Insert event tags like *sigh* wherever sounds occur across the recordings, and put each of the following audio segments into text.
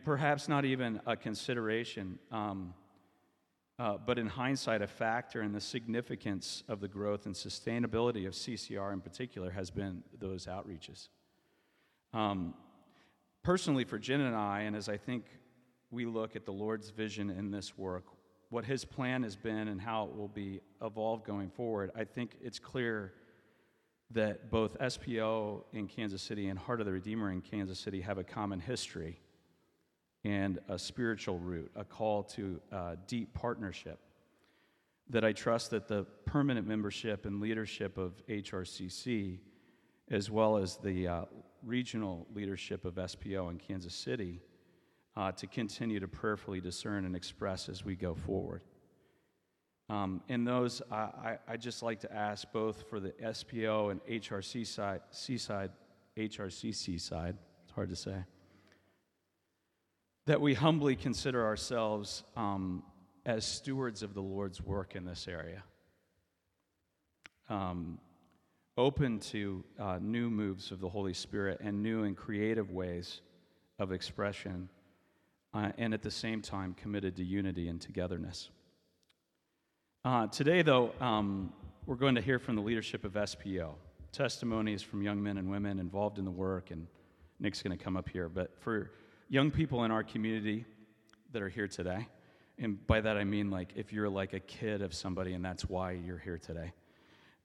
perhaps not even a consideration, um, uh, but in hindsight, a factor in the significance of the growth and sustainability of CCR in particular has been those outreaches. Um, personally, for Jen and I, and as I think we look at the Lord's vision in this work, what his plan has been and how it will be evolved going forward, I think it's clear that both SPO in Kansas City and Heart of the Redeemer in Kansas City have a common history and a spiritual root, a call to uh, deep partnership. That I trust that the permanent membership and leadership of HRCC, as well as the uh, regional leadership of SPO in Kansas City, uh, to continue to prayerfully discern and express as we go forward. Um, in those, I, I, I just like to ask both for the SPO and HRC side, C side, HRCC side, it's hard to say, that we humbly consider ourselves um, as stewards of the Lord's work in this area. Um, open to uh, new moves of the Holy Spirit and new and creative ways of expression, uh, and at the same time committed to unity and togetherness. Uh, today, though, um, we're going to hear from the leadership of SPO, testimonies from young men and women involved in the work, and Nick's going to come up here. But for young people in our community that are here today, and by that I mean like if you're like a kid of somebody and that's why you're here today.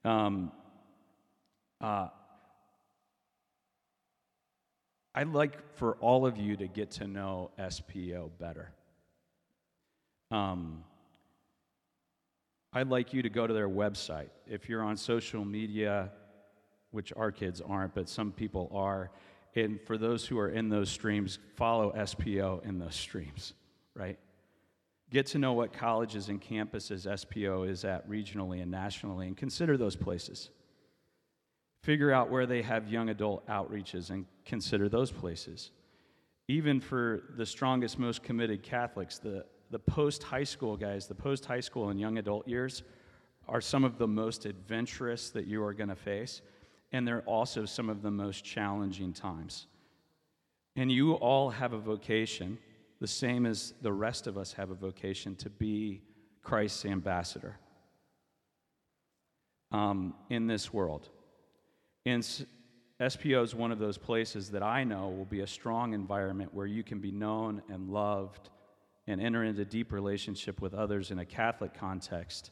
Um, uh, I'd like for all of you to get to know SPO better. Um, I'd like you to go to their website. If you're on social media, which our kids aren't, but some people are, and for those who are in those streams, follow SPO in those streams, right? Get to know what colleges and campuses SPO is at regionally and nationally, and consider those places. Figure out where they have young adult outreaches and consider those places. Even for the strongest, most committed Catholics, the the post high school guys, the post high school and young adult years are some of the most adventurous that you are going to face, and they're also some of the most challenging times. And you all have a vocation, the same as the rest of us have a vocation, to be Christ's ambassador um, in this world. And SPO is one of those places that I know will be a strong environment where you can be known and loved and enter into deep relationship with others in a Catholic context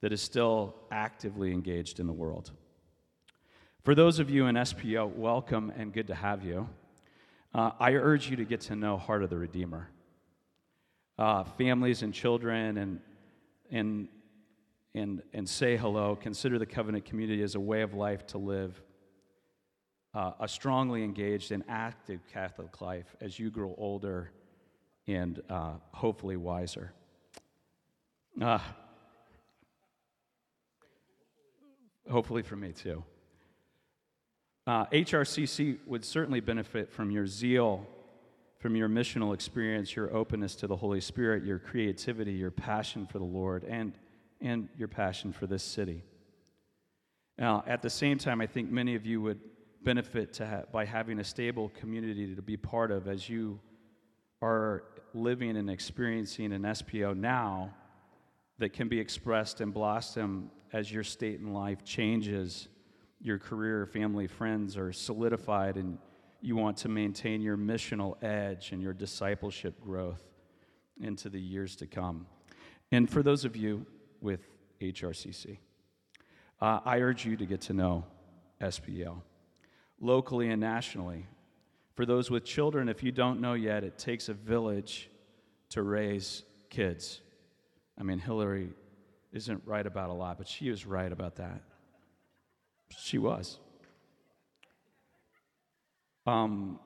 that is still actively engaged in the world. For those of you in SPO, welcome and good to have you. Uh, I urge you to get to know Heart of the Redeemer. Uh, families and children and, and, and, and say hello. Consider the covenant community as a way of life to live uh, a strongly engaged and active Catholic life as you grow older and uh, hopefully wiser. Uh, hopefully for me too. Uh, HRCC would certainly benefit from your zeal, from your missional experience, your openness to the Holy Spirit, your creativity, your passion for the Lord, and, and your passion for this city. Now, at the same time, I think many of you would benefit ha- by having a stable community to be part of as you are living and experiencing an SPO now that can be expressed and blossom as your state in life changes, your career, family, friends are solidified, and you want to maintain your missional edge and your discipleship growth into the years to come. And for those of you with HRCC, uh, I urge you to get to know SPO locally and nationally. For those with children, if you don't know yet, it takes a village to raise kids. I mean, Hillary isn't right about a lot, but she was right about that. She was. Um,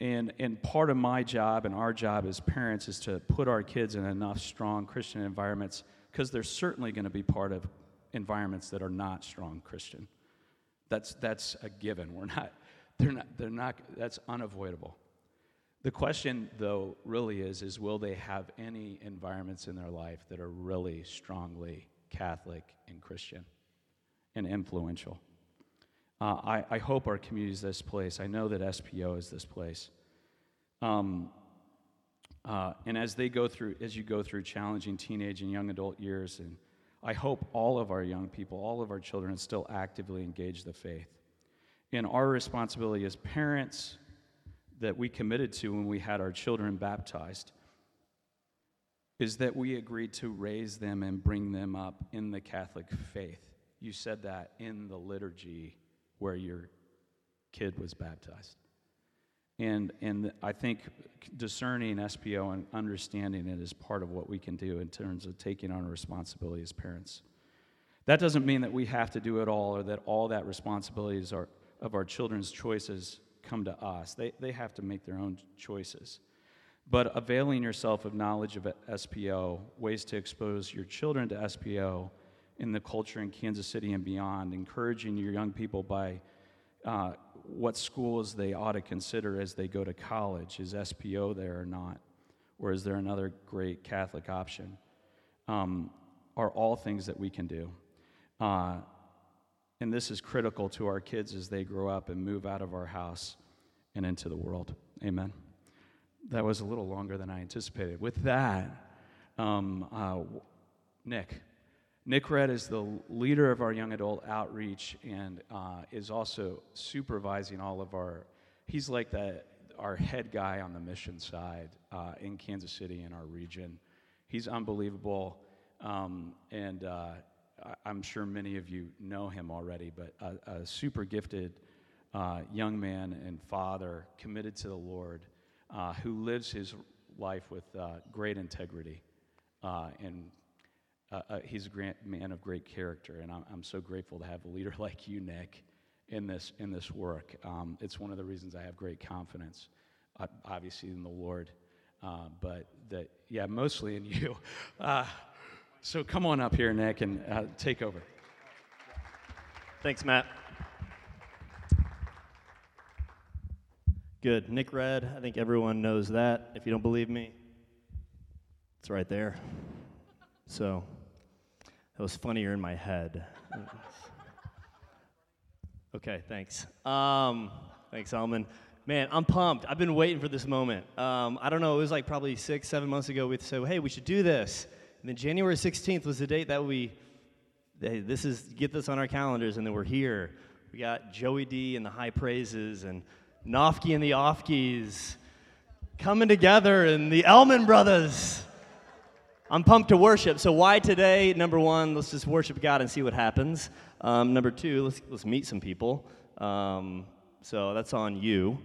and, and part of my job and our job as parents is to put our kids in enough strong Christian environments because they're certainly going to be part of environments that are not strong Christian. That's, that's a given. We're not, they're not, they're not, that's unavoidable. The question, though, really is, is will they have any environments in their life that are really strongly Catholic and Christian and influential? Uh, I, I hope our community is this place. I know that SPO is this place. Um, Uh, and as they go through, as you go through challenging teenage and young adult years, and I hope all of our young people, all of our children still actively engage the faith. And our responsibility as parents that we committed to when we had our children baptized is that we agreed to raise them and bring them up in the Catholic faith. You said that in the liturgy where your kid was baptized. And, and I think discerning SPO and understanding it is part of what we can do in terms of taking on a responsibility as parents. That doesn't mean that we have to do it all or that all that responsibilities are, of our children's choices come to us. They, they have to make their own choices. But availing yourself of knowledge of SPO, ways to expose your children to SPO in the culture in Kansas City and beyond, encouraging your young people by uh, what schools they ought to consider as they go to college. Is SPO there or not? Or is there another great Catholic option? Um, are all things that we can do. Uh, and this is critical to our kids as they grow up and move out of our house and into the world. Amen. That was a little longer than I anticipated. With that, um, uh, Nick. Nick Redd is the leader of our young adult outreach and uh, is also supervising all of our. He's like the, our head guy on the mission side uh, in Kansas City in our region. He's unbelievable, um, and uh, I'm sure many of you know him already, but a, a super gifted uh, young man and father committed to the Lord uh, who lives his life with uh, great integrity and uh, uh, he's a man of great character, and I'm, I'm, so grateful to have a leader *laughs* like you, Nick, in this in this work. Um, it's one of the reasons I have great confidence, uh, obviously in the Lord, uh, but that yeah, mostly in *laughs* you. Uh, so come on up here, Nick, and uh, take over. Thanks, Matt. Good. Nick Redd, I think everyone knows that. If you don't believe me, it's right there. So that was funnier in my head. okay, thanks. Um, thanks, Alman. Man, I'm pumped. I've been waiting for this moment. Um, I don't know, it was like probably six, seven months ago we said, hey, we should do this. And then January 16th was the date that we, hey, this is, get this on our calendars, and then we're here. We got Joey D and the high praises, and Nofke and the Offkeys coming together, and the Elman brothers. I'm pumped to worship. So, why today? Number one, let's just worship God and see what happens. Um, number two, let's, let's meet some people. Um, so, that's on you,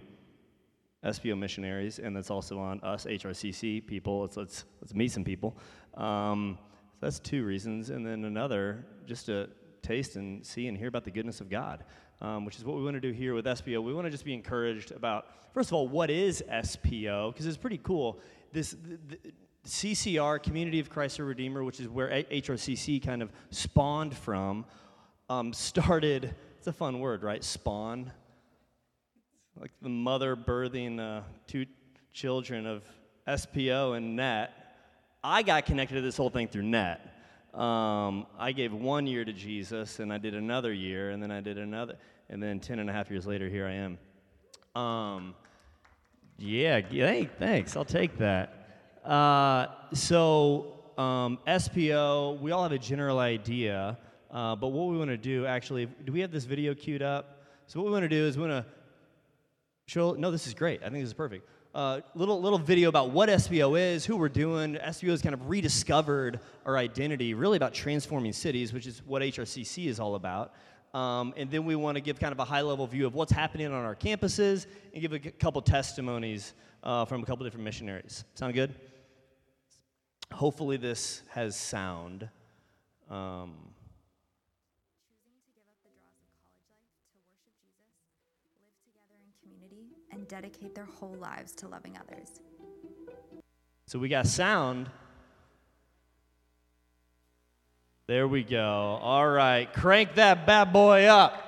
SPO missionaries, and that's also on us, HRCC people. Let's, let's, let's meet some people. Um, so that's two reasons. And then another, just to taste and see and hear about the goodness of God, um, which is what we want to do here with SPO. We want to just be encouraged about, first of all, what is SPO? Because it's pretty cool. This. CCR, Community of Christ the Redeemer, which is where HRCC kind of spawned from, um, *laughs* started. It's a fun word, right? Spawn. Like the mother birthing uh, two children of SPO and NET. I got connected to this whole thing through NET. Um, I gave one year to Jesus, and I did another year, and then I did another, and then 10 and a half years later, here I am. Um, yeah, thanks. I'll take that. Uh, so um, SPO, we all have a general idea, uh, but what we want to do actually, do we have this video queued up? So what we want to do is we want to show. No, this is great. I think this is perfect. Uh, little little video about what SPO is, who we're doing. SPO has kind of rediscovered our identity, really about transforming cities, which is what HRCC is all about. Um, and then we want to give kind of a high level view of what's happening on our campuses and give a couple testimonies uh, from a couple different missionaries. Sound good? Hopefully, this has sound. Um, and dedicate their whole lives to loving others. So we got sound. There we go. All right, crank that bad boy up.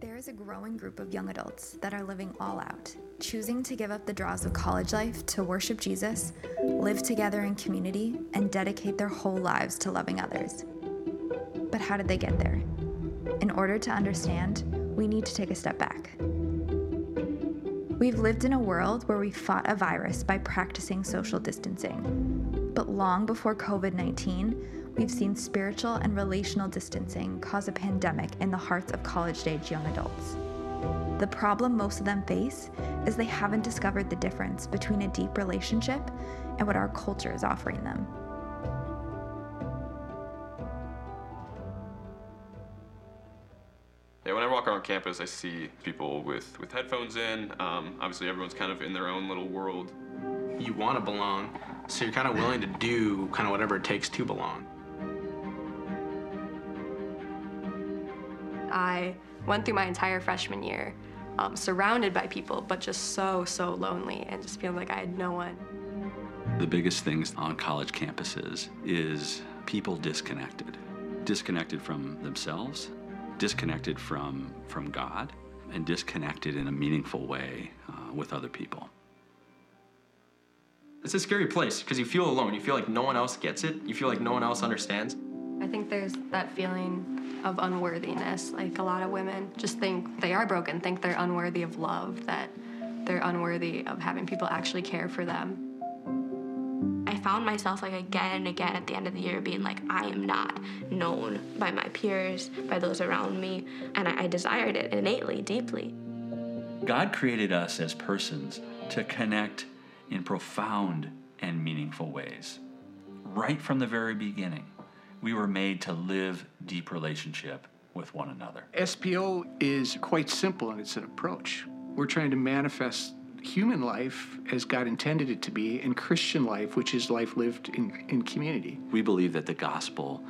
There is a growing group of young adults that are living all out choosing to give up the draws of college life to worship Jesus, live together in community, and dedicate their whole lives to loving others. But how did they get there? In order to understand, we need to take a step back. We've lived in a world where we fought a virus by practicing social distancing. But long before COVID 19, we've seen spiritual and relational distancing cause a pandemic in the hearts of college age young adults. The problem most of them face is they haven't discovered the difference between a deep relationship and what our culture is offering them. Yeah, when I walk around campus, I see people with, with headphones in. Um, obviously, everyone's kind of in their own little world. You want to belong, so you're kind of willing to do kind of whatever it takes to belong. I went through my entire freshman year um, surrounded by people, but just so, so lonely and just feeling like I had no one. The biggest things on college campuses is people disconnected, disconnected from themselves, disconnected from, from God, and disconnected in a meaningful way uh, with other people. It's a scary place because you feel alone. You feel like no one else gets it. You feel like no one else understands. I think there's that feeling of unworthiness. Like a lot of women just think they are broken, think they're unworthy of love, that they're unworthy of having people actually care for them. I found myself like again and again at the end of the year being like, I am not known by my peers, by those around me, and I, I desired it innately, deeply. God created us as persons to connect in profound and meaningful ways. Right from the very beginning, we were made to live deep relationship with one another. SPO is quite simple in its an approach. We're trying to manifest human life as God intended it to be, and Christian life, which is life lived in, in community. We believe that the gospel,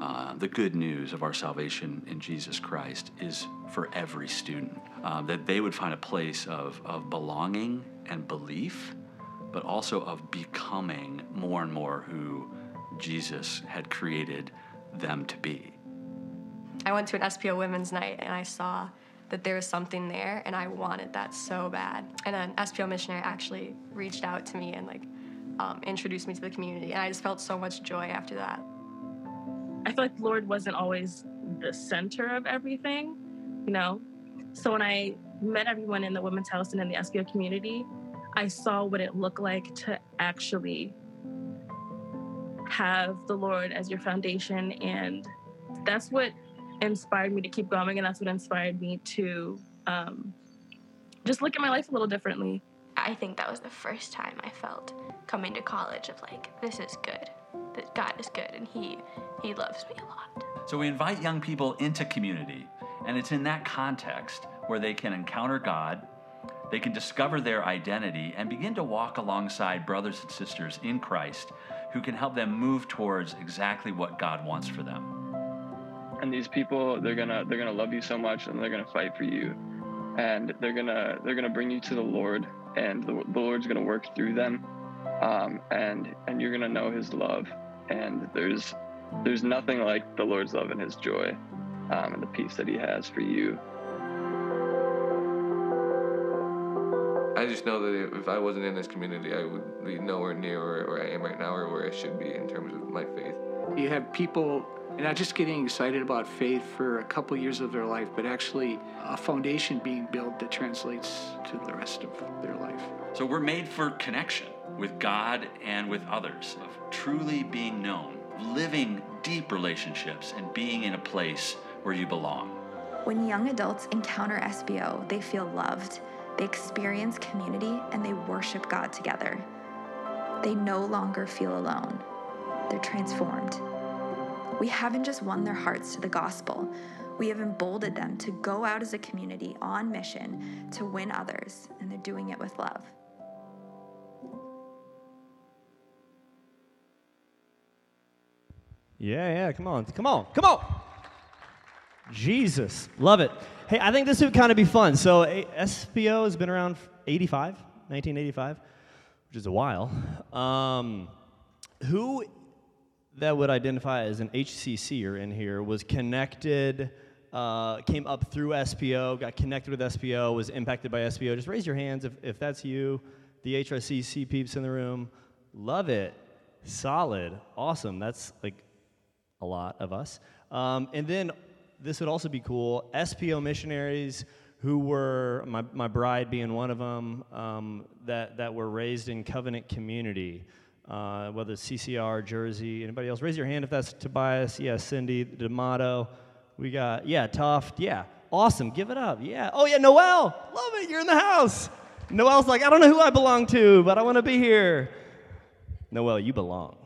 uh, the good news of our salvation in Jesus Christ, is for every student. Uh, that they would find a place of, of belonging and belief, but also of becoming more and more who Jesus had created them to be. I went to an SPO Women's Night and I saw that there was something there and I wanted that so bad. And an SPO missionary actually reached out to me and like um, introduced me to the community and I just felt so much joy after that. I feel like the Lord wasn't always the center of everything, you know? So when I met everyone in the women's house and in the SPO community, I saw what it looked like to actually have the Lord as your foundation. And that's what inspired me to keep going. And that's what inspired me to um, just look at my life a little differently. I think that was the first time I felt coming to college of like, this is good. That God is good and He He loves me a lot. So we invite young people into community, and it's in that context where they can encounter God, they can discover their identity, and begin to walk alongside brothers and sisters in Christ who can help them move towards exactly what God wants for them. And these people, they're gonna they're gonna love you so much, and they're gonna fight for you, and they're gonna they're gonna bring you to the Lord, and the, the Lord's gonna work through them, um, and and you're gonna know His love, and there's there's nothing like the Lord's love and His joy, um, and the peace that He has for you. Know that if I wasn't in this community, I would be nowhere near where, where I am right now or where I should be in terms of my faith. You have people not just getting excited about faith for a couple years of their life, but actually a foundation being built that translates to the rest of their life. So we're made for connection with God and with others, of truly being known, living deep relationships, and being in a place where you belong. When young adults encounter SPO, they feel loved, they experience community, and they worship God together. They no longer feel alone, they're transformed. We haven't just won their hearts to the gospel, we have emboldened them to go out as a community on mission to win others, and they're doing it with love. Yeah, yeah, come on, come on, come on. Jesus, love it. Hey, I think this would kind of be fun. So, SPO has been around 85, 1985, which is a while. Um, who that would identify as an HCCer in here was connected, uh, came up through SPO, got connected with SPO, was impacted by SPO? Just raise your hands if, if that's you. The HRCC peeps in the room. Love it. Solid. Awesome. That's like a lot of us. Um, and then this would also be cool. SPO missionaries who were my, my bride being one of them um, that, that were raised in covenant community uh, whether it's ccr jersey anybody else. Raise your hand if that's tobias. Yeah cindy d'amato. We got yeah toft yeah awesome. Give it up. Yeah. Oh yeah noel. Love it. You're in the house. Noel's like i don't know who i belong to but i want to be here. Noel you belong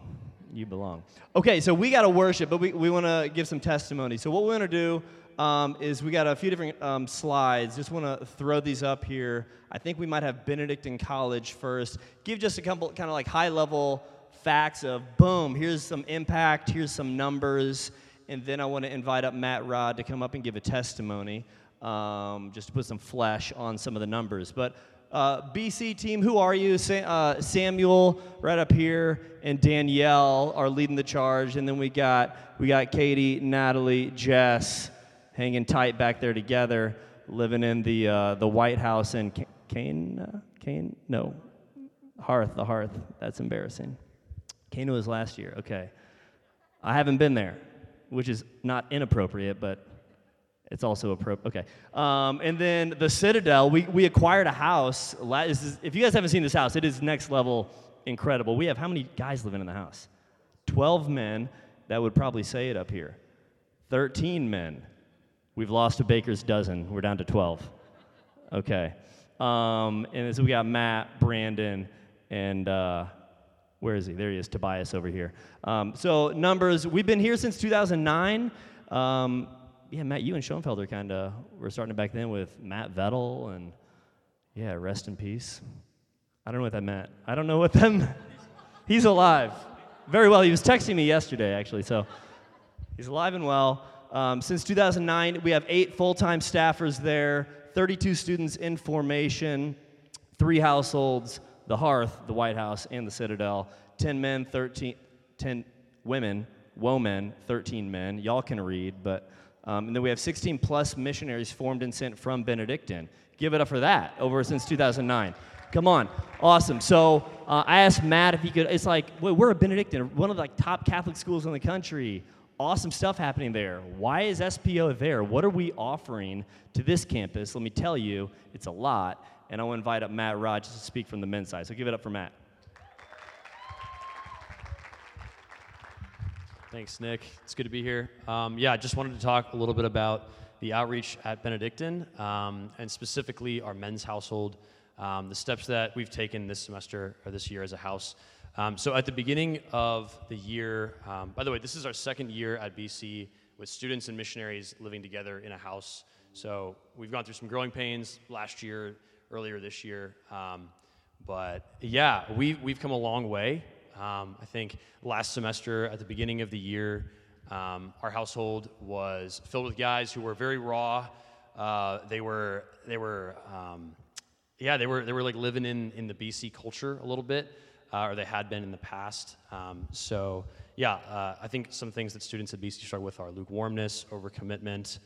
you belong okay so we got to worship but we, we want to give some testimony so what we want to do um, is we got a few different um, slides. Just want to throw these up here. I think we might have Benedictine College first. Give just a couple kind of like high level facts of boom, here's some impact, here's some numbers, and then I want to invite up Matt Rod to come up and give a testimony, um, just to put some flesh on some of the numbers. But uh, BC team, who are you? Sa- uh, Samuel, right up here, and Danielle are leading the charge, and then we got we got Katie, Natalie, Jess, hanging tight back there together, living in the uh, the White House in Kane, uh, Kane, no, Hearth, the Hearth. That's embarrassing. Kane was last year. Okay, I haven't been there, which is not inappropriate, but it's also appropriate. Okay, um, and then the Citadel. We we acquired a house. If you guys haven't seen this house, it is next level incredible. We have how many guys living in the house? Twelve men. That would probably say it up here. 13 men. We've lost a baker's dozen. We're down to 12. Okay. Um, and so we got Matt, Brandon, and uh, where is he? There he is, Tobias over here. Um, so, numbers, we've been here since 2009. Um, yeah, Matt, you and Schoenfelder kind of were starting back then with Matt Vettel, and yeah, rest in peace. I don't know what that meant. I don't know what that *laughs* He's alive. Very well. He was texting me yesterday, actually, so he's alive and well. Um, since 2009, we have eight full time staffers there, 32 students in formation, three households the Hearth, the White House, and the Citadel, 10 men, 13, 10 women, women, 13 men. Y'all can read, but. Um, and then we have 16 plus missionaries formed and sent from Benedictine. Give it up for that over since 2009. Come on, awesome. So uh, I asked Matt if he could. It's like wait, we're a Benedictine, one of the like, top Catholic schools in the country awesome stuff happening there. Why is SPO there? What are we offering to this campus? Let me tell you, it's a lot. And I want to invite up Matt Rod to speak from the men's side. So give it up for Matt. Thanks, Nick. It's good to be here. Um, yeah, I just wanted to talk a little bit about the outreach at Benedictine um, and specifically our men's household, um, the steps that we've taken this semester or this year as a house um, so at the beginning of the year, um, by the way, this is our second year at BC with students and missionaries living together in a house. So we've gone through some growing pains last year, earlier this year. Um, but yeah, we, we've come a long way. Um, I think last semester at the beginning of the year, um, our household was filled with guys who were very raw. Uh, they were, they were, um, yeah, they were, they were like living in, in the BC culture a little bit uh, or they had been in the past. Um, so, yeah, uh, I think some things that students at BC struggle with are lukewarmness, overcommitment,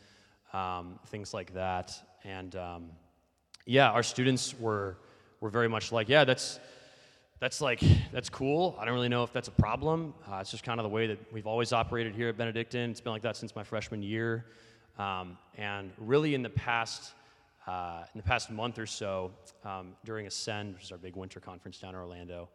um, things like that. And um, yeah, our students were were very much like, yeah, that's that's like that's cool. I don't really know if that's a problem. Uh, it's just kind of the way that we've always operated here at Benedictine. It's been like that since my freshman year. Um, and really, in the past. Uh, in the past month or so, um, during Ascend, which is our big winter conference down in Orlando,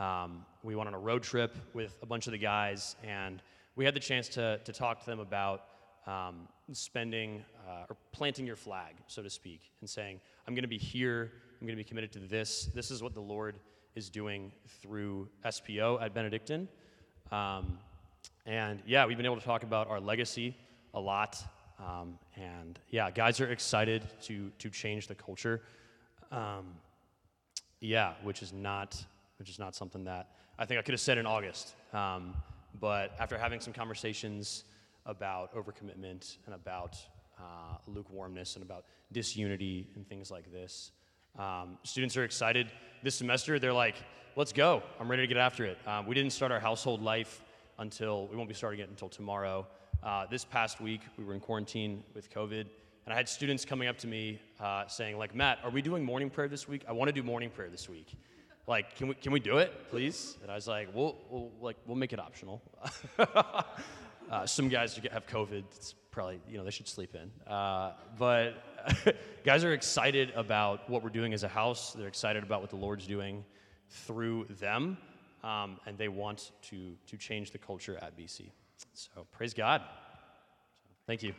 um, we went on a road trip with a bunch of the guys, and we had the chance to, to talk to them about um, spending uh, or planting your flag, so to speak, and saying, I'm going to be here, I'm going to be committed to this. This is what the Lord is doing through SPO at Benedictine. Um, and yeah, we've been able to talk about our legacy a lot. Um, and yeah, guys are excited to, to change the culture. Um, yeah, which is not which is not something that I think I could have said in August. Um, but after having some conversations about overcommitment and about uh, lukewarmness and about disunity and things like this, um, students are excited this semester. They're like, let's go. I'm ready to get after it. Um, we didn't start our household life until, we won't be starting it until tomorrow. Uh, this past week, we were in quarantine with COVID. And I had students coming up to me uh, saying, like, Matt, are we doing morning prayer this week? I want to do morning prayer this week like, can we, can we do it, please? And I was like, we'll, we'll like, we'll make it optional. *laughs* uh, some guys have COVID. It's probably, you know, they should sleep in. Uh, but *laughs* guys are excited about what we're doing as a house. They're excited about what the Lord's doing through them, um, and they want to to change the culture at BC. So praise God. Thank you.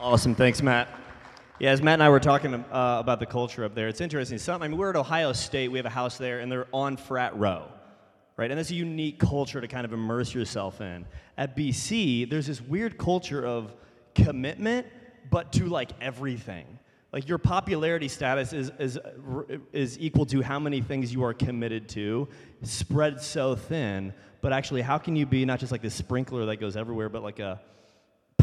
Awesome. Thanks, Matt. Yeah, as Matt and I were talking uh, about the culture up there, it's interesting. Some, I mean, we're at Ohio State. We have a house there, and they're on frat row, right? And that's a unique culture to kind of immerse yourself in. At BC, there's this weird culture of commitment, but to like everything. Like your popularity status is, is, uh, is equal to how many things you are committed to, spread so thin. But actually, how can you be not just like this sprinkler that goes everywhere, but like a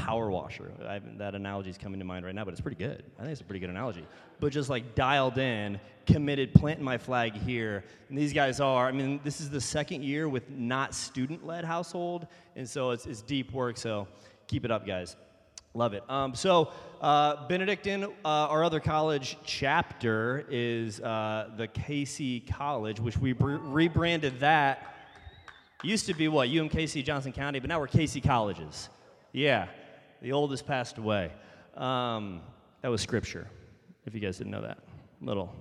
power washer. That analogy is coming to mind right now, but it's pretty good. I think it's a pretty good analogy. But just like dialed in, committed, planting my flag here. And these guys are, I mean, this is the second year with not student led household. And so it's, it's deep work. So keep it up, guys. Love it. Um, so, uh, Benedictine, uh, our other college chapter, is uh, the KC College, which we br- rebranded that. Used to be what? UMKC Johnson County, but now we're KC Colleges. Yeah. The oldest passed away. Um, that was scripture, if you guys didn't know that. Little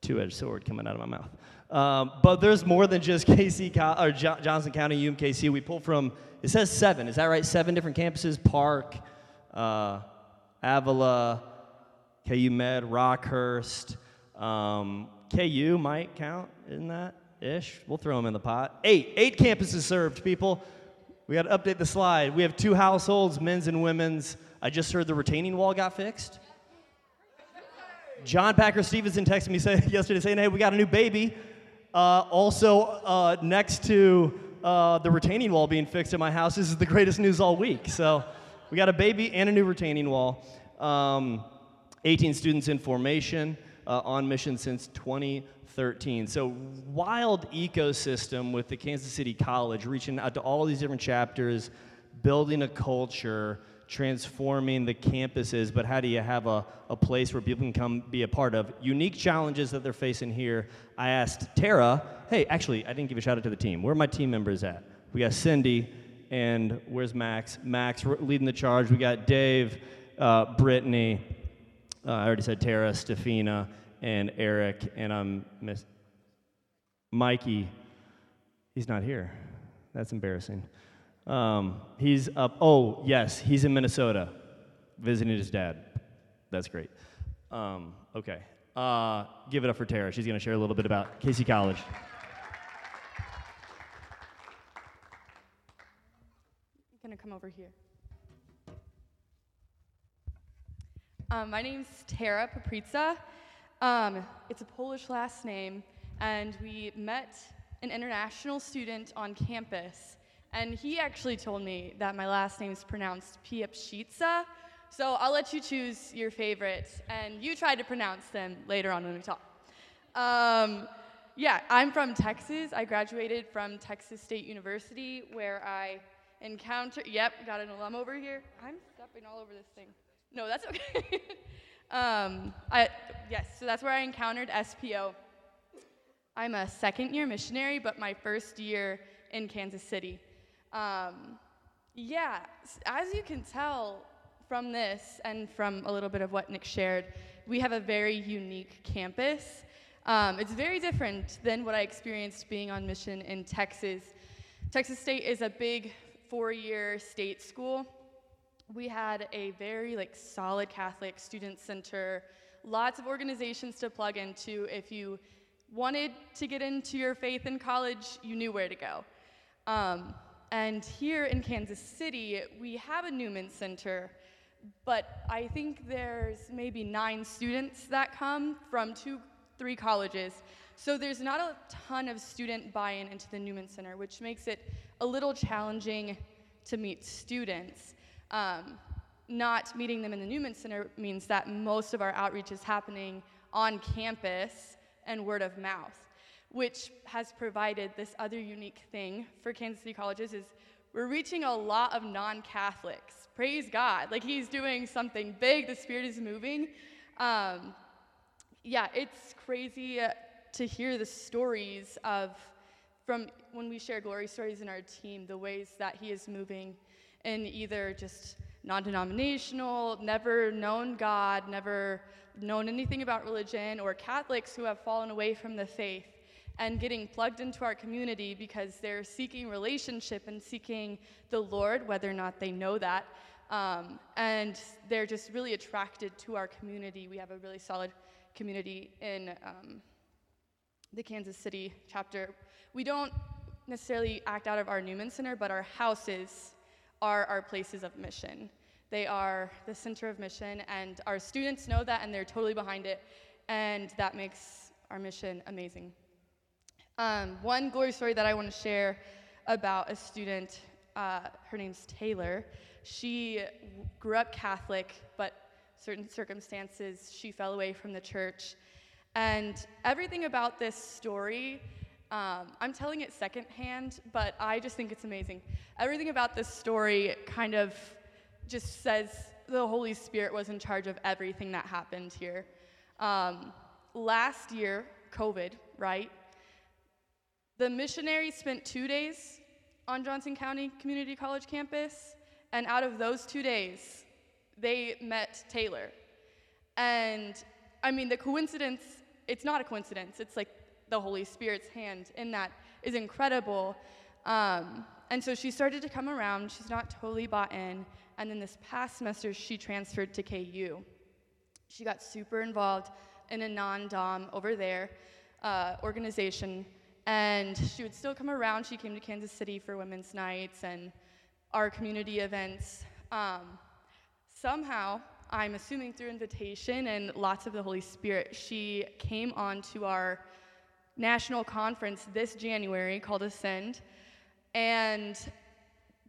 two edged sword coming out of my mouth. Um, but there's more than just KC or Johnson County UMKC. We pull from, it says seven, is that right? Seven different campuses Park, uh, Avila, KU Med, Rockhurst. Um, KU might count, isn't that ish? We'll throw them in the pot. Eight, eight campuses served, people. We got to update the slide. We have two households, men's and women's. I just heard the retaining wall got fixed. John Packer Stevenson texted me *laughs* say, yesterday saying, hey, we got a new baby. Uh, also, uh, next to uh, the retaining wall being fixed at my house, this is the greatest news all week. So we got a baby and a new retaining wall. Um, 18 students in formation, uh, on mission since 2013. So, wild ecosystem with the Kansas City College, reaching out to all these different chapters, building a culture, transforming the campuses. But how do you have a, a place where people can come be a part of? Unique challenges that they're facing here. I asked Tara, hey, actually, I didn't give a shout out to the team. Where are my team members at? We got Cindy, and where's Max? Max leading the charge. We got Dave, uh, Brittany, uh, I already said Tara, Stefina, and Eric, and I'm miss Mikey. He's not here. That's embarrassing. Um, he's up. Oh, yes, he's in Minnesota visiting his dad. That's great. Um, okay. Uh, give it up for Tara. She's going to share a little bit about KC College. Going to come over here. Um, my name's Tara Paprica. Um, it's a Polish last name, and we met an international student on campus, and he actually told me that my last name is pronounced Piepshica. So I'll let you choose your favorite, and you try to pronounce them later on when we talk. Um, yeah, I'm from Texas. I graduated from Texas State University, where I encountered. Yep, got an alum over here. I'm stepping all over this thing. No, that's okay. *laughs* Um, I, yes, so that's where I encountered SPO. I'm a second year missionary, but my first year in Kansas City. Um, yeah, as you can tell from this and from a little bit of what Nick shared, we have a very unique campus. Um, it's very different than what I experienced being on mission in Texas. Texas State is a big four year state school we had a very like solid Catholic student center, lots of organizations to plug into. If you wanted to get into your faith in college, you knew where to go. Um, and here in Kansas City, we have a Newman Center, but I think there's maybe nine students that come from two, three colleges. So there's not a ton of student buy-in into the Newman Center, which makes it a little challenging to meet students. Um, not meeting them in the Newman Center means that most of our outreach is happening on campus and word of mouth, which has provided this other unique thing for Kansas City colleges is we're reaching a lot of non-Catholics. Praise God. Like he's doing something big, the Spirit is moving. Um, yeah, it's crazy to hear the stories of from when we share glory stories in our team, the ways that he is moving in either just non denominational, never known God, never known anything about religion, or Catholics who have fallen away from the faith and getting plugged into our community because they're seeking relationship and seeking the Lord, whether or not they know that. Um, and they're just really attracted to our community. We have a really solid community in um, the Kansas City chapter. We don't necessarily act out of our Newman Center, but our houses are our places of mission. They are the center of mission, and our students know that, and they're totally behind it, and that makes our mission amazing. Um, one glory story that I want to share about a student, uh, her name's Taylor. She grew up Catholic, but certain circumstances she fell away from the church. And everything about this story, um, I'm telling it secondhand, but I just think it's amazing. Everything about this story kind of just says the Holy Spirit was in charge of everything that happened here. Um, last year, COVID, right? The missionaries spent two days on Johnson County Community College campus, and out of those two days, they met Taylor. And I mean, the coincidence, it's not a coincidence, it's like the Holy Spirit's hand in that is incredible. Um, and so she started to come around. She's not totally bought in. And then this past semester, she transferred to KU. She got super involved in a non DOM over there uh, organization and she would still come around. She came to Kansas City for women's nights and our community events. Um, somehow, I'm assuming through invitation and lots of the Holy Spirit, she came on to our national conference this January called Ascend. And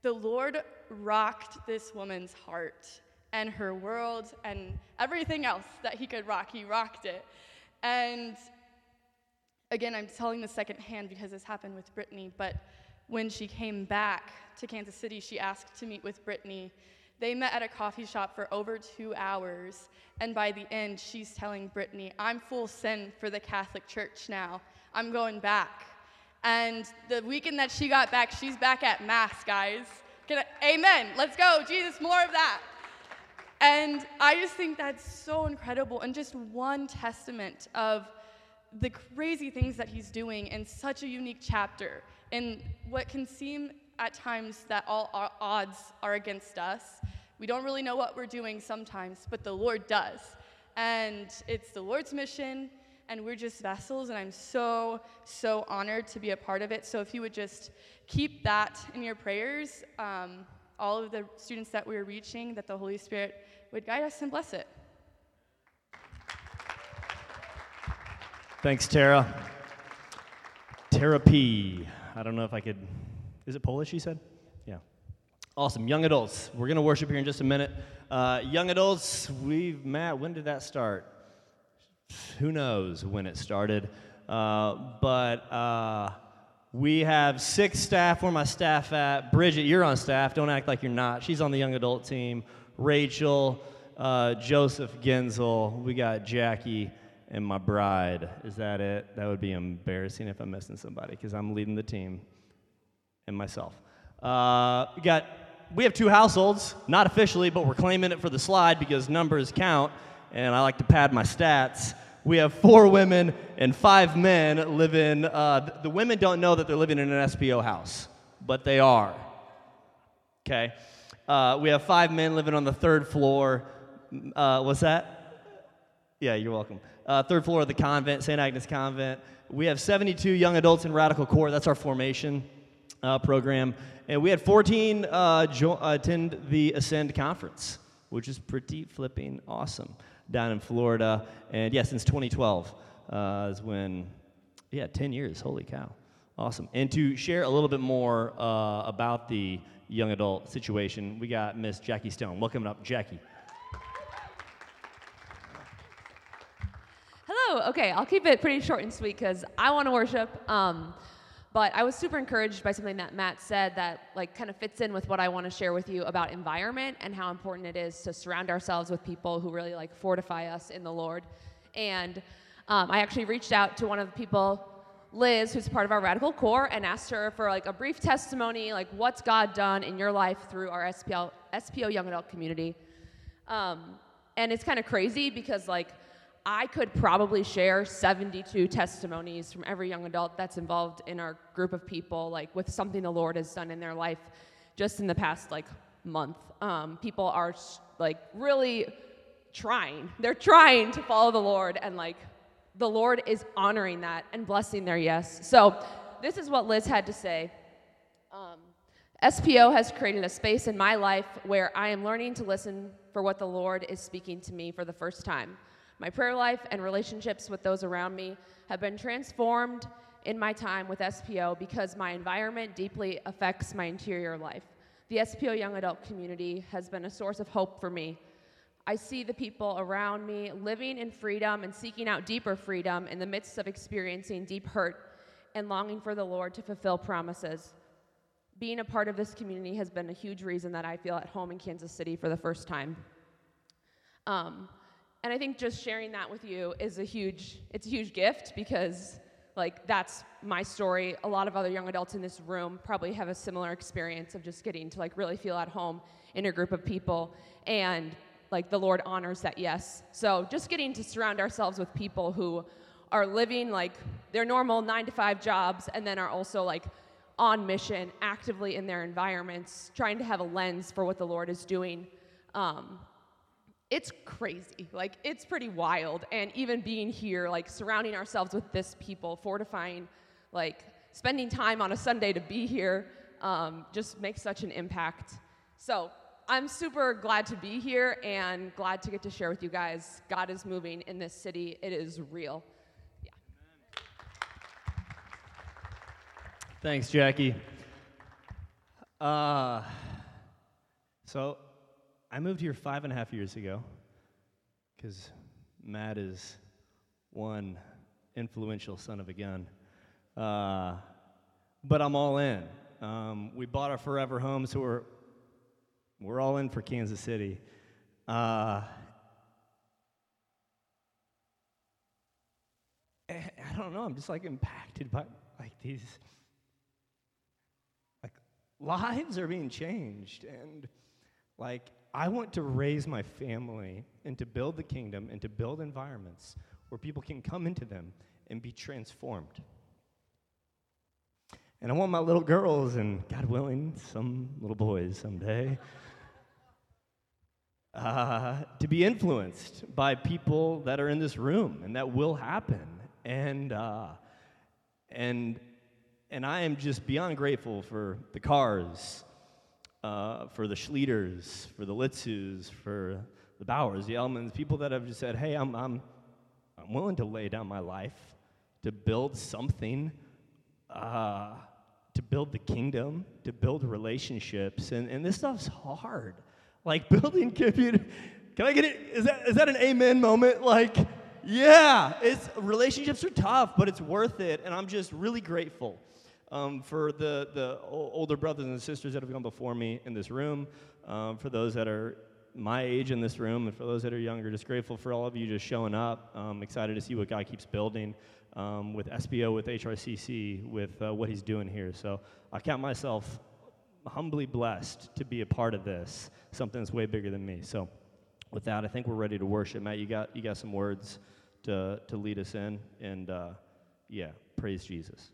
the Lord rocked this woman's heart and her world and everything else that he could rock. He rocked it. And again, I'm telling the second hand because this happened with Brittany, but when she came back to Kansas City, she asked to meet with Brittany. They met at a coffee shop for over two hours, and by the end, she's telling Brittany, I'm full send for the Catholic Church now. I'm going back. And the weekend that she got back, she's back at Mass, guys. I, amen. Let's go. Jesus, more of that. And I just think that's so incredible and just one testament of the crazy things that he's doing in such a unique chapter in what can seem at times that all odds are against us. We don't really know what we're doing sometimes, but the Lord does. And it's the Lord's mission, and we're just vessels, and I'm so, so honored to be a part of it. So if you would just keep that in your prayers, um, all of the students that we're reaching, that the Holy Spirit would guide us and bless it. Thanks, Tara. Tara P. I don't know if I could. Is it Polish, you said? Yeah. Awesome. Young adults. We're going to worship here in just a minute. Uh, young adults, we've, Matt, when did that start? Who knows when it started? Uh, but uh, we have six staff. Where my staff at? Bridget, you're on staff. Don't act like you're not. She's on the young adult team. Rachel, uh, Joseph Genzel. We got Jackie and my bride. Is that it? That would be embarrassing if I'm missing somebody because I'm leading the team and myself. Uh, we got we have two households, not officially, but we're claiming it for the slide because numbers count, and I like to pad my stats. We have four women and five men living. Uh, the women don't know that they're living in an SPO house, but they are. Okay. Uh, we have five men living on the third floor. Uh, what's that? Yeah, you're welcome uh, third floor of the convent, St. Agnes Convent. We have 72 young adults in Radical Core. That's our formation uh, program. And we had 14 uh, jo- attend the Ascend conference, which is pretty flipping awesome down in Florida. And yeah, since 2012 uh, is when, yeah, 10 years. Holy cow. Awesome. And to share a little bit more uh, about the young adult situation, we got Miss Jackie Stone. Welcome up, Jackie. Hello. Okay, I'll keep it pretty short and sweet because I want to worship. Um, but I was super encouraged by something that Matt said that like kind of fits in with what I want to share with you about environment and how important it is to surround ourselves with people who really like fortify us in the Lord. And um, I actually reached out to one of the people Liz, who's part of our radical core, and asked her for like a brief testimony, like what's God done in your life through our SPL, SPO young adult community. Um, and it's kind of crazy because like I could probably share 72 testimonies from every young adult that's involved in our group of people, like with something the Lord has done in their life just in the past like month. Um, people are like really trying. They're trying to follow the Lord, and like the Lord is honoring that and blessing their yes. So, this is what Liz had to say. Um, SPO has created a space in my life where I am learning to listen for what the Lord is speaking to me for the first time. My prayer life and relationships with those around me have been transformed in my time with SPO because my environment deeply affects my interior life. The SPO young adult community has been a source of hope for me. I see the people around me living in freedom and seeking out deeper freedom in the midst of experiencing deep hurt and longing for the Lord to fulfill promises. Being a part of this community has been a huge reason that I feel at home in Kansas City for the first time. Um, and I think just sharing that with you is a huge, it's a huge gift because like that's my story. A lot of other young adults in this room probably have a similar experience of just getting to like really feel at home in a group of people and like the Lord honors that yes. So just getting to surround ourselves with people who are living like their normal 9 to 5 jobs and then are also like on mission, actively in their environments, trying to have a lens for what the Lord is doing. Um, it's crazy. Like, it's pretty wild. And even being here, like, surrounding ourselves with this people, fortifying, like, spending time on a Sunday to be here um, just makes such an impact. So, I'm super glad to be here and glad to get to share with you guys. God is moving in this city, it is real. Yeah. Thanks, Jackie. Uh, so, I moved here five and a half years ago because Matt is one influential son of a gun. Uh, but I'm all in. Um, we bought our forever home, so we're we're all in for Kansas City. Uh, I don't know. I'm just like impacted by like these like lives are being changed and like I want to raise my family and to build the kingdom and to build environments where people can come into them and be transformed. And I want my little girls and, God willing, some little boys someday *laughs* uh, to be influenced by people that are in this room, and that will happen. And, uh, and, and I am just beyond grateful for the Karrs uh, for the Schlieters, for the Litzus, for the Bowers, the Elmans, people that have just said, hey, I'm, I'm, I'm willing to lay down my life to build something, uh, to build the kingdom, to build relationships. And, and this stuff's hard. Like *laughs* building community. Can I get it? Is that, is that an amen moment? Like, yeah, it's, relationships are tough, but it's worth it. And I'm just really grateful um, for the, the older brothers and sisters that have gone before me in this room, um, for those that are my age in this room, and for those that are younger, just grateful for all of you just showing up. Um, excited to see what God keeps building um, with SPO, with HRCC, with uh, what He's doing here. So I count myself humbly blessed to be a part of this, something that's way bigger than me. So with that, I think we're ready to worship. Matt, you got, you got some words to, to lead us in, and uh, yeah, praise Jesus.